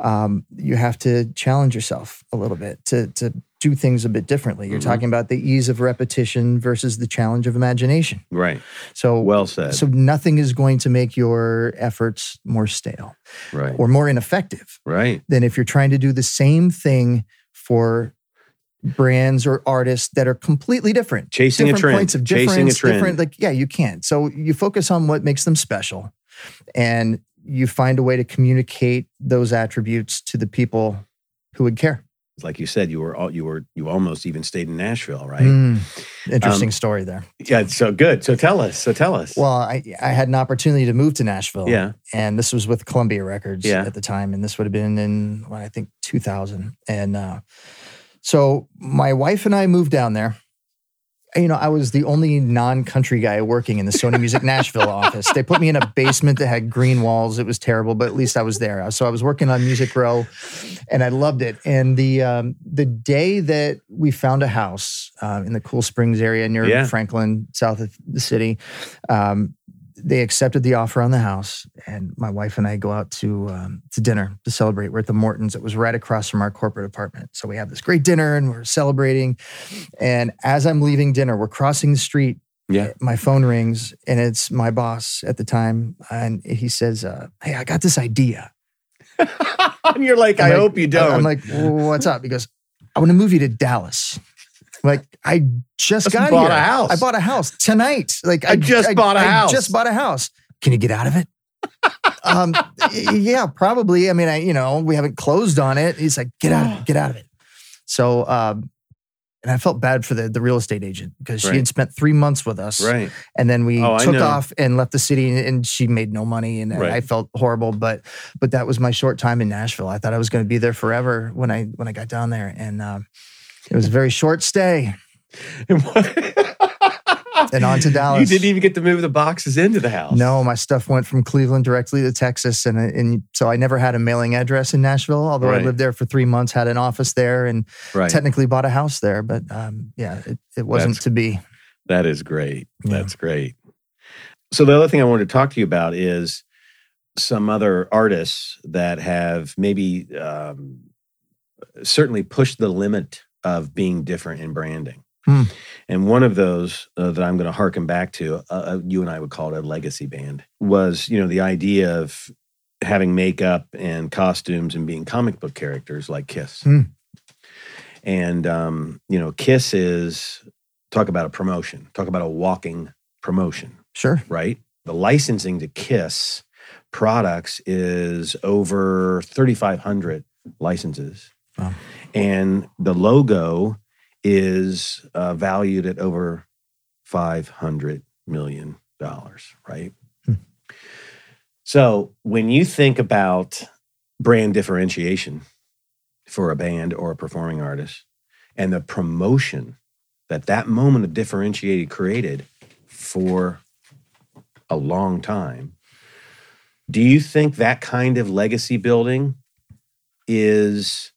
Um, you have to challenge yourself a little bit to to do things a bit differently. You're Mhm. talking about the ease of repetition versus the challenge of imagination. Right. So Well said. so nothing is going to make your efforts more stale right. or more ineffective right. than if you're trying to do the same thing for brands or artists that are completely different. Chasing a different trend. points of Chasing a trend. different like yeah, you can't. So you focus on what makes them special and you find a way to communicate those attributes to the people who would care. Like you said, you were all, you were you almost even stayed in Nashville, right? Mm, interesting Um, story there. Yeah. So good. So tell us. So tell us. Well, I, I had an opportunity to move to Nashville. yeah. and this was with Columbia Records Yeah. at the time, and this would have been in well, I think 2000. And uh, so my wife and I moved down there. You know, I was the only non-country guy working in the Sony Music Nashville office. They put me in a basement that had green walls. It was terrible, but at least I was there. So I was working on Music Row, and I loved it. And the um, the day that we found a house uh, in the Cool Springs area near Yeah. Franklin, south of the city, um, they accepted the offer on the house, and my wife and I go out to um, to dinner to celebrate. We're at the Mortons. It was right across from our corporate apartment. So we have this great dinner, and we're celebrating. And as I'm leaving dinner, we're crossing the street. Yeah. My phone rings, and it's my boss at the time, and he says, uh, "Hey, I got this idea." and you're like, I'm I like- hope you don't. I'm like, "Well, "What's up?" He goes, "I want to move you to Dallas." Like, I just, Just got bought here. a house. I bought a house tonight. Like I just bought a I house. Just bought a house. Can you get out of it? um, yeah, probably. I mean, I you know we haven't closed on it. He's like, get out, of it, get out of it. So, um, and I felt bad for the the real estate agent because she had spent three months with us, right. and then we Oh, took off and left the city, and, and she made no money, and Right. I felt horrible. But but that was my short time in Nashville. I thought I was going to be there forever when I when I got down there, and um, it was a very short stay. And on to Dallas. You didn't even get to move the boxes into the house. No, my stuff went from Cleveland directly to Texas, and and so I never had a mailing address in Nashville. Although Right. I lived there for three months, had an office there, and Right. technically bought a house there. But um, yeah, it, it wasn't That's- to be. That is great. Yeah. That's great. So the other thing I wanted to talk to you about is some other artists that have maybe um, certainly pushed the limit of being different in branding. Hmm. And one of those uh, that I'm going to harken back to, uh, uh, you and I would call it a legacy band, was you know the idea of having makeup and costumes and being comic book characters like Kiss. Hmm. And um, you know, Kiss is talk about a promotion, talk about a walking promotion, Sure. right? The licensing to Kiss products is over 3,500 licenses. Wow. And the logo is uh, valued at over $500 million, right? Hmm. So when you think about brand differentiation for a band or a performing artist and the promotion that that moment of differentiated created for a long time, do you think that kind of legacy building is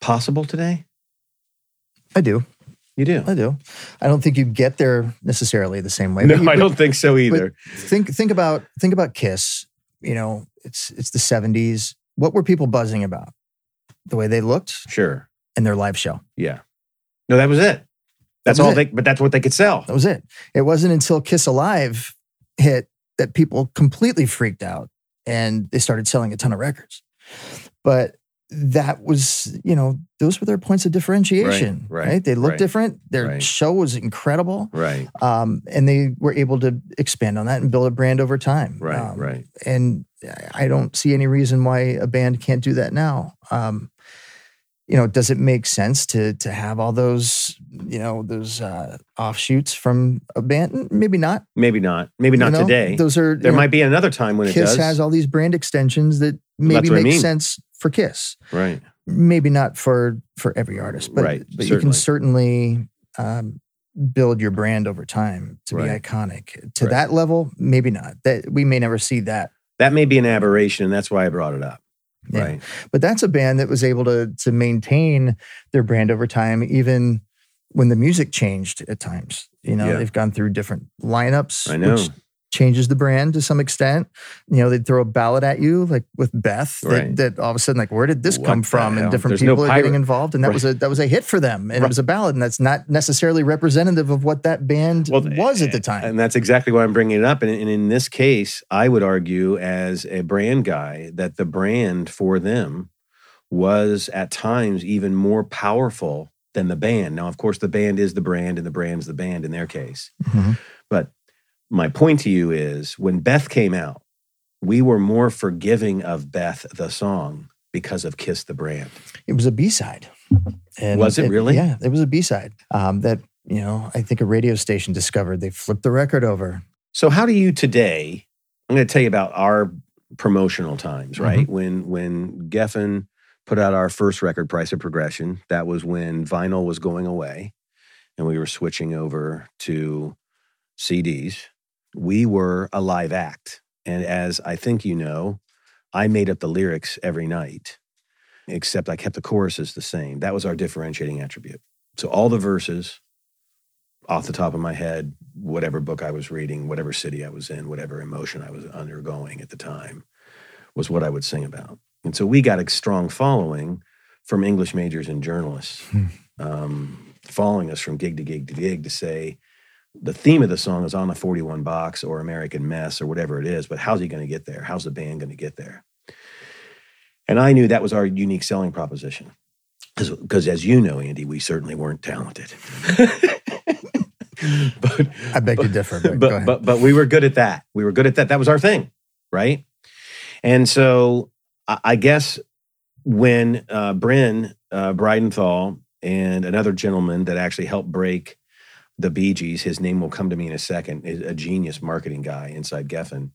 possible today? I do. You do. I do. I don't think you get there necessarily the same way. No, you- I don't think so either. think think about think about Kiss. You know, it's it's the '70s. What were people buzzing about? The way they looked Sure. and their live show. Yeah. No, that was it. That's was all it. they, but that's what they could sell. That was it. It wasn't until Kiss Alive hit that people completely freaked out and they started selling a ton of records. But that was, you know, those were their points of differentiation, Right, right? right, They looked right, different. Their show was incredible. Right. Um, and they were able to expand on that and build a brand over time. Right. Um, right. And I don't see any reason why a band can't do that now. Um, you know, does it make sense to to have all those, you know, those uh, offshoots from a band? Maybe not. Maybe not. Maybe you not know? today. Those are there you know, might be another time when it Kiss does. has all these brand extensions that maybe what I make mean. sense for Kiss. right. Maybe not for for every artist, but Right, but you can certainly um, build your brand over time to Right. be iconic. To Right. that level, maybe not. That we may never see that. That may be an aberration, and that's why I brought it up. Yeah. Right. But that's a band that was able to to maintain their brand over time, even when the music changed at times. You know, Yeah. they've gone through different lineups. I know. Which changes the brand to some extent. You know, they'd throw a ballad at you, like with Beth, that, Right. that all of a sudden, like, where did this What come from? hell? And different There's no people are getting involved, and that was a that was a hit for them, and Right. it was a ballad, and that's not necessarily representative of what that band was at the time. And that's exactly why I'm bringing it up. And, and in this case, I would argue, as a brand guy, that the brand for them was at times even more powerful than the band. Now, of course, the band is the brand, and the brand's the band in their case. Mhm. But my point to you is when Beth came out, we were more forgiving of Beth, the song, because of Kiss the brand. It was a B side. Was it really? Yeah, it was a B side um, that you know I think a radio station discovered. They flipped the record over. So how do you today? I'm going to tell you about our promotional times, right? When when Geffen put out our first record, Price of Progression, that was when vinyl was going away, and we were switching over to CDs. We were a live act, and as I think you know, I made up the lyrics every night, except I kept the choruses the same. That was our differentiating attribute. So all the verses off the top of my head, whatever book I was reading, whatever city I was in, whatever emotion I was undergoing at the time, was what I would sing about. And so we got a strong following from English majors and journalists, Hmm. um, following us from gig to gig to gig to say the theme of the song is on the 41 box or American Mess or whatever it is, but how's he going to get there? How's the band going to get there? And I knew that was our unique selling proposition. Because as you know, Andy, we certainly weren't talented. but I beg to differ, but, but, but but we were good at that. We were good at that. That was our thing, right? And so I, I guess when uh, Bryn uh, Bridenthal and another gentleman that actually helped break the Bee Gees, his name will come to me in a second, is a genius marketing guy inside Geffen.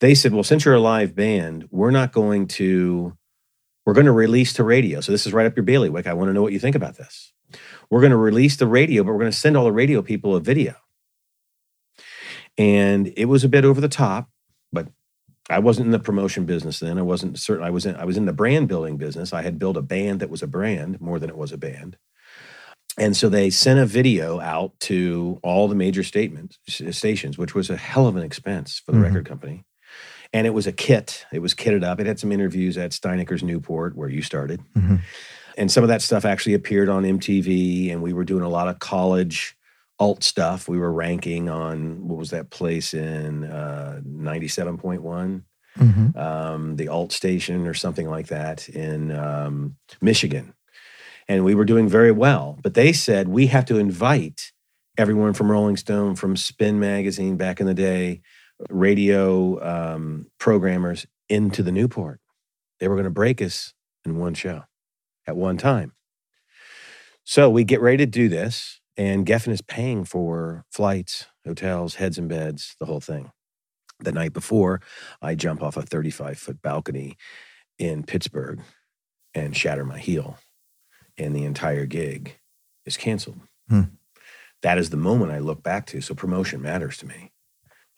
They said, "Well, since you're a live band, we're not going to." We're going to release to radio. So this is right up your bailiwick. I want to know what you think about this. We're going to release the radio, but we're going to send all the radio people a video. And it was a bit over the top, but I wasn't in the promotion business then. I wasn't certain. I was in. I was in the brand building business. I had built a band that was a brand more than it was a band. And so they sent a video out to all the major statements stations, which was a hell of an expense for the Mhm. record company. And it was a kit. It was kitted up. It had some interviews at Stienecker's Newport, where you started. Mhm. And some of that stuff actually appeared on MTV, and we were doing a lot of college alt stuff. We were ranking on what was that place in uh, 97.1, Mhm. um, the alt station or something like that in um, Michigan. And we were doing very well. But they said we have to invite everyone from Rolling Stone, from Spin Magazine back in the day, radio um, programmers into the Newport. They were going to break us in one show at one time. So we get ready to do this, and Geffen is paying for flights, hotels, heads and beds, the whole thing. The night before, I jump off a 35 foot balcony in Pittsburgh and shatter my heel, and the entire gig is canceled. Hmm. That is the moment I look back to. So promotion matters to me.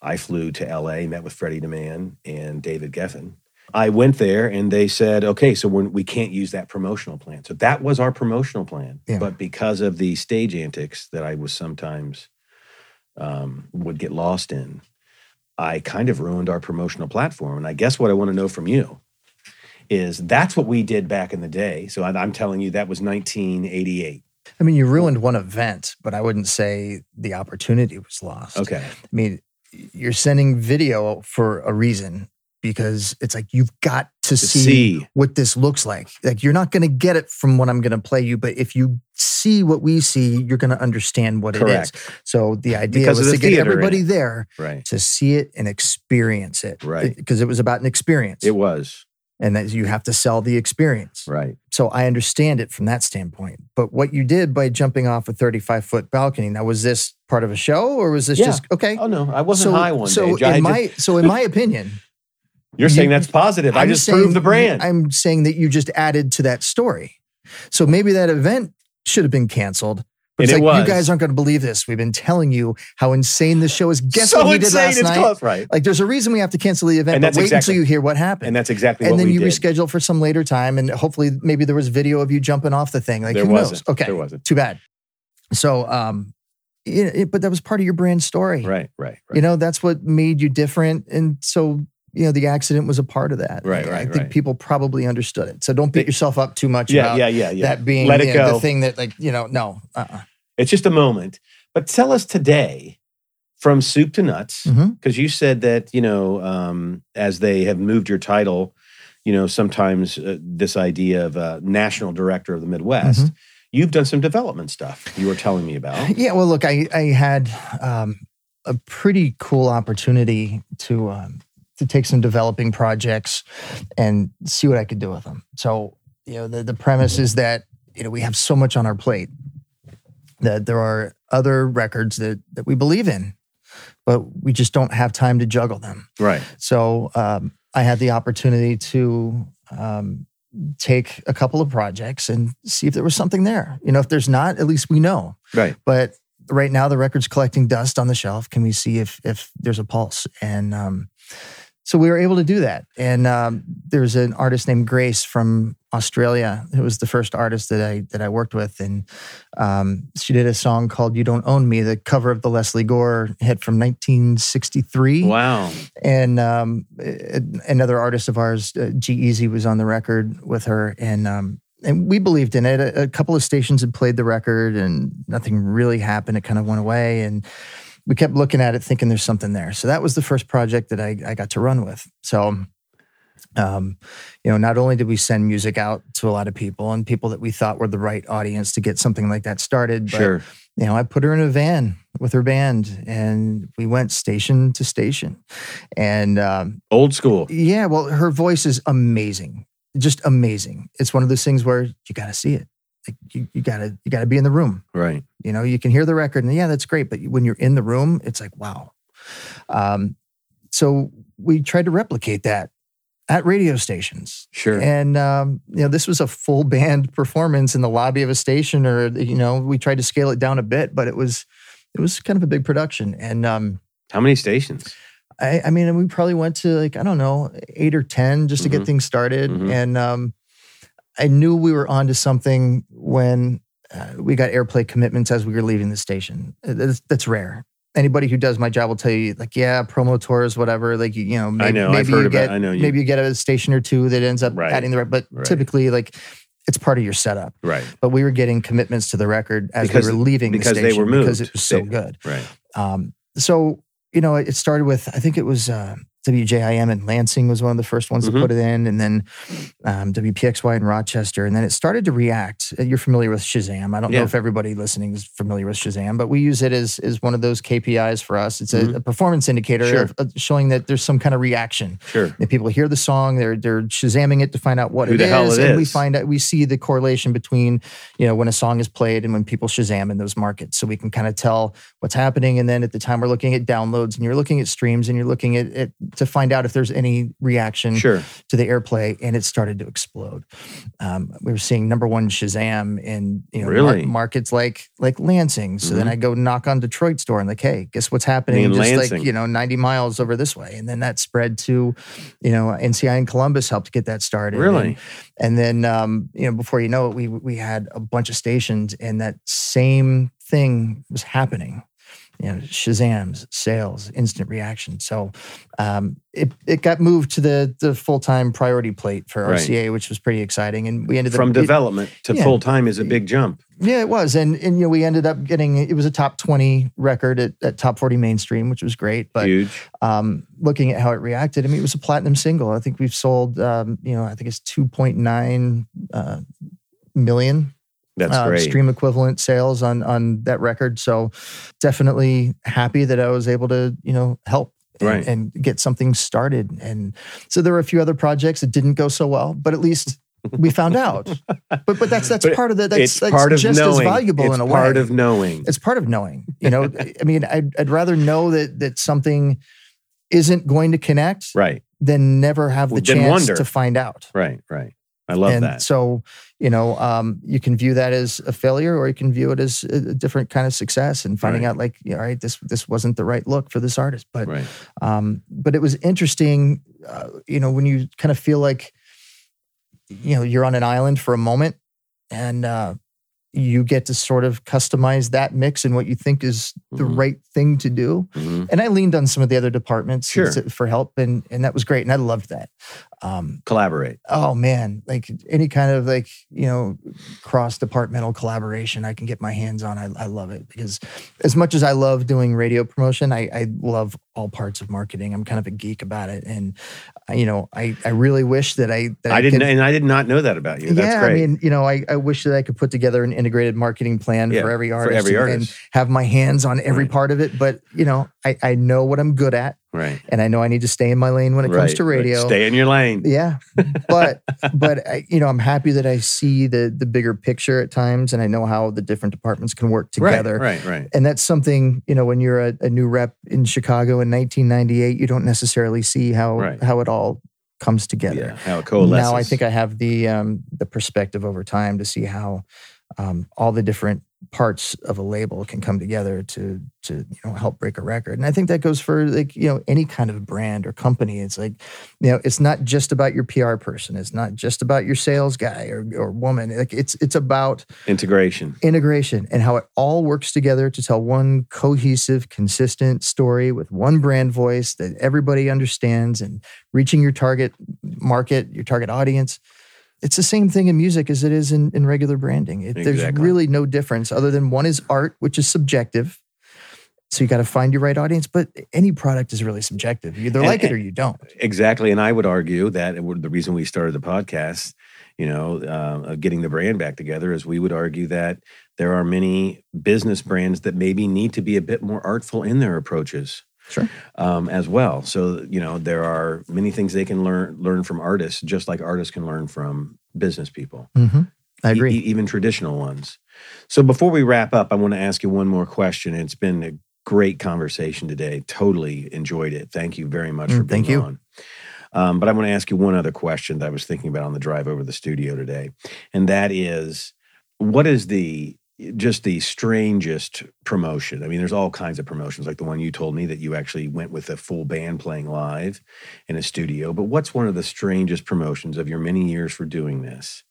I flew to LA, met with Freddie DeMann and David Geffen. I went there and they said, okay, so we're, we can't use that promotional plan. So that was our promotional plan. Yeah. But because of the stage antics that I was sometimes um, would get lost in, I kind of ruined our promotional platform. And I guess what I want to know from you is that's what we did back in the day. So I'm telling you, that was 1988. I mean, you ruined one event, but I wouldn't say the opportunity was lost. Okay. I mean, you're sending video for a reason because it's like you've got to, To see, see. what this looks like. Like you're not going to get it from what I'm going to play you, but if you see what we see, you're going to understand what it Correct. is. So the idea Because was the to get everybody there Right. to see it and experience it. Right. Because it was about an experience. It was. And that you have to sell the experience. Right. So I understand it from that standpoint. But what you did by jumping off a 35 foot balcony, now was this part of a show or was this Yeah. just okay? Oh, no. I wasn't high one so day. In my so in my opinion, you're saying you- that's positive. i I'm just saying- proved the brand. I'm saying that you just added to that story. So maybe that event should have been canceled. But And it's it like was. you guys aren't going to believe this. We've been telling you how insane this show is. Guess so what we did insane, last it's night? close, right? Like there's a reason we have to cancel the event. And but wait exactly- until you hear what happened. And that's exactly and then you did. reschedule for some later time, and hopefully maybe there was video of you jumping off the thing. Like There who wasn't. knows? Okay, There wasn't. Too bad. So um, know, it- but that was part of your brand story. Right, right, right. You know, that's what made you different. And so, you know, the accident was a part of that. Right, I- I think right. people probably understood it. So don't beat yourself up too much yeah, about yeah, yeah, yeah. that being Let it you know, go. the thing that, like, you know, no. Uh-uh. It's just a moment. But tell us today, from soup to nuts, because you said that you know, um, as they have moved your title, you know, sometimes uh, this idea of a national director of the Midwest. Mm-hmm. You've done some development stuff. You were telling me about. Yeah, well, look, I I had um, a pretty cool opportunity to um, to take some developing projects and see what I could do with them. So, you know, the the premise is that you know we have so much on our plate that there are other records that that we believe in, but we just don't have time to juggle them. Right. So um, I had the opportunity to um, take a couple of projects and see if there was something there. You know, if there's not, at least we know. Right. But right now, the record's collecting dust on the shelf. Can we see if if there's a pulse? And um, so we were able to do that. And um, there's an artist named Grace from Australia who was the first artist that I that I worked with, and um, she did a song called "You Don't Own Me," the cover of the Lesley Gore hit from 1963 Wow. and um, another artist of ours, uh, G-Eazy, was on the record with her, and um, and we believed in it. A, a couple of stations had played the record, and nothing really happened. It kind of went away, and we kept looking at it, thinking there's something there. So that was the first project that I, I got to run with. So. Um, you know, not only did we send music out to a lot of people and people that we thought were the right audience to get something like that started, but Sure. you know, I put her in a van with her band and we went station to station. And um, Old school. yeah, well, her voice is amazing, just amazing. It's one of those things where you got to see it. You, you gotta, you gotta be in the room. Right. You know, you can hear the record and yeah, that's great. But when you're in the room, it's like, wow. Um, so we tried to replicate that at radio stations. Sure. And um, you know, this was a full band performance in the lobby of a station, or you know, we tried to scale it down a bit, but it was it was kind of a big production. And um, How many stations? I, I mean, we probably went to like I don't know eight or ten just to Mhm. get things started. Mhm. And um, I knew we were onto something when uh, we got airplay commitments as we were leaving the station. Uh, That's, that's rare. Anybody who does my job will tell you, like, yeah, promo tours, whatever. Like, you, you know, maybe, know, I've maybe heard you about- get, I know you- maybe you get a station or two that ends up Right. adding the, re- but Right. typically, like, it's part of your setup. Right. But we were getting commitments to the record as Because- we were leaving because the they station were because it was so They- good. Right. Um, so you know, it started with I think it was uh, WJIM in Lansing was one of the first ones Mhm. to put it in, and then um, WPXY in Rochester, and then it started to react. Uh, You're familiar with Shazam? I don't Yeah. know if everybody listening is familiar with Shazam, but we use it as as one of those KPIs for us. It's a, Mhm. a performance indicator Sure. of, of showing that there's some kind of reaction. Sure. If people hear the song, they're they're shazamming it to find out what Who it the hell is, and we find out we see the correlation between you know when a song is played and when people shazam in those markets, so we can kind of tell what's happening. And then at the time we're looking at downloads and you're looking at streams and you're looking at it to find out if there's any reaction Sure. to the airplay, and it started to explode. Um, we were seeing number one Shazam in you know mar- markets like like Lansing. So then Mhm. I go knock on Detroit's door and like, hey, guess what's happening? In Just Lansing. like you know, ninety miles over this way, and then that spread to you know NCI in Columbus helped get that started. Really? And, and then um, you know before you know it, we we had a bunch of stations, and that same thing was happening you know, Shazam's sales, instant reaction. So um, it it got moved to the the full time priority plate for Right. RCA, which was pretty exciting. And we ended From up it- development to yeah. full time is a big jump. yeah, it was, and and you know we ended up getting it was a top twenty record at, at top forty mainstream, which was great. But um, looking at how it reacted, I mean, it was a platinum single. I think we've sold, um, you know, I think it's two point nine uh, million That's uh, great. stream equivalent sales on on that record. So definitely happy that I was able to you know help. And, Right. and get something started. And so there were a few other projects that didn't go so well, but at least we found out. But but that's that's But part of the that's, it's that's part just as valuable it's in a part way. of knowing. it's part of knowing. You know, I mean, I'd, I'd rather know that that something isn't going to connect right. than never have the then chance wonder. to find out. Right. Right. I love and that. so, you know, um, you can view that as a failure, or you can view it as a different kind of success, and finding Right. out like, all right, this this wasn't the right look for this artist. But Right. um, but it was interesting, uh, you know, when you kind of feel like, you know, you're on an island for a moment, and uh, you get to sort of customize that mix and what you think is the Mhm. right thing to do. Mhm. And I leaned on some of the other departments Sure. for help, and and that was great, and I loved that. Um, Collaborate. oh man, like any kind of like you know cross departmental collaboration I can get my hands on, I, I love it because as much as I love doing radio promotion, I, I love all parts of marketing. I'm kind of a geek about it, and you know, I I really wish that I that I didn't, could- and I did not know that about you. That's yeah, great. I mean, you know, I, I wish that I could put together an integrated marketing plan Yeah, for every for artist, every and- artist. and have my hands on every Right. part of it. But you know, I, I know what I'm good at, right. and I know I need to stay in my lane when it comes right, to right. radio. Stay in your lane. Yeah, but but I, you know, I'm happy that I see the the bigger picture at times, and I know how the different departments can work together. Right, right, right. And that's something you know when you're a, a new rep in Chicago in 1998, you don't necessarily see how Right. how it all comes together. Yeah, how it coalesces. Now I think I have the um, the perspective over time to see how um, all the different parts of a label can come together to to you know help break a record. And I think that goes for like you know any kind of brand or company. It's like you know it's not just about your PR person. It's not just about your sales guy or or woman. Like it's it's about integration. integration and how it all works together to tell one cohesive, consistent story with one brand voice that everybody understands and reaching your target market, your target audience. It's the same thing in music as it is in, in regular branding. It, There's really no difference other than one is art, which is subjective. So you got to find your right audience, but any product is really subjective. You either And- like it or you don't. Exactly. And I would argue that the reason we started the podcast, you know, uh, getting the brand back together is we would argue that there are many business brands that maybe need to be a bit more artful in their approaches. Sure. Um, as well. So, you know, there are many things they can learn learn from artists, just like artists can learn from business people. Mm-hmm. I agree. e- even traditional ones. So before we wrap up, I want to ask you one more question. It's been a great conversation today. Totally enjoyed it. Thank you very much Mm, for being thank you. on. Um, but I want to ask you one other question that I was thinking about on the drive over the studio today, and that is, what is the just the strangest promotion? I mean, there's all kinds of promotions, like the one you told me that you actually went with a full band playing live in a studio. But what's one of the strangest promotions of your many years for doing this?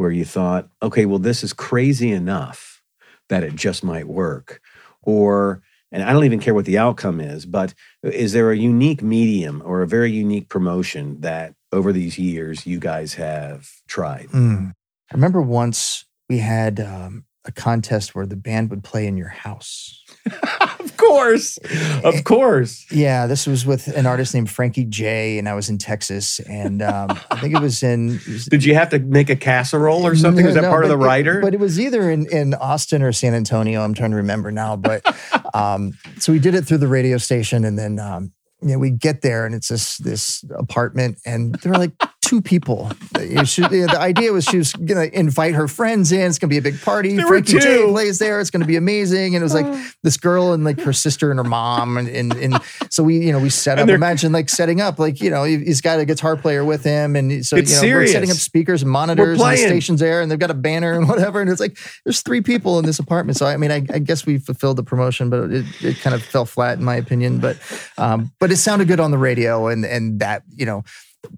where you thought, okay, well, this is crazy enough that it just might work? Or, and I don't even care what the outcome is, but is there a unique medium or a very unique promotion that over these years you guys have tried? Mm. I remember once we had um, a contest where the band would play in your house. of course. Of course. Yeah, this was with an artist named Frankie J, and I was in Texas, and um, I think it was in. it was- Did you have to make a casserole or something? No, is that no, part of the it- writer? but it was either in, in Austin or San Antonio. I'm trying to remember now. But um, so we did it through the radio station, and then um, you know we get there, and it's this this apartment, and they're like two people. You should- you know, the idea was she was gonna invite her friends in. It's gonna be a big party. There were Frankie J two. plays there. It's gonna be amazing. And it was like this girl and like her sister and her mom, and and, and so we you know we set up. Imagine like setting up like you know he- he's got a guitar player with him, and so you know we're setting up speakers and monitors and the stations there, and they've got a banner and whatever. And it's like there's three people in this apartment. So I mean, I, I guess we fulfilled the promotion, but it, it kind of fell flat in my opinion. But um, but it sounded good on the radio, and and that you know.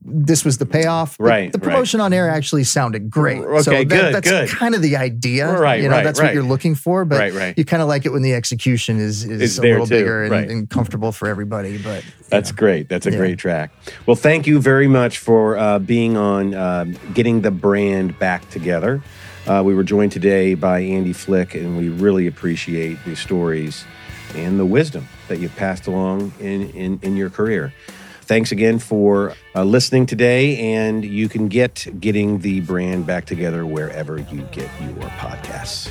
This was the payoff. Right, The right. promotion on air actually sounded great. Okay, so that, good, that's good. kind of the idea. Right, You know, right, that's right. what you're looking for. But right, right. you kind of like it when the execution is It's is a little too, bigger and, right. and comfortable for everybody. But That's know. great. That's a Yeah. great track. Well, thank you very much for uh, being on um getting the brand back together. Uh, we were joined today by Andy Flick, and we really appreciate the stories and the wisdom that you've passed along in, in, in your career. Thanks again for uh, listening today, and you can get getting the brand back together wherever you get your podcasts.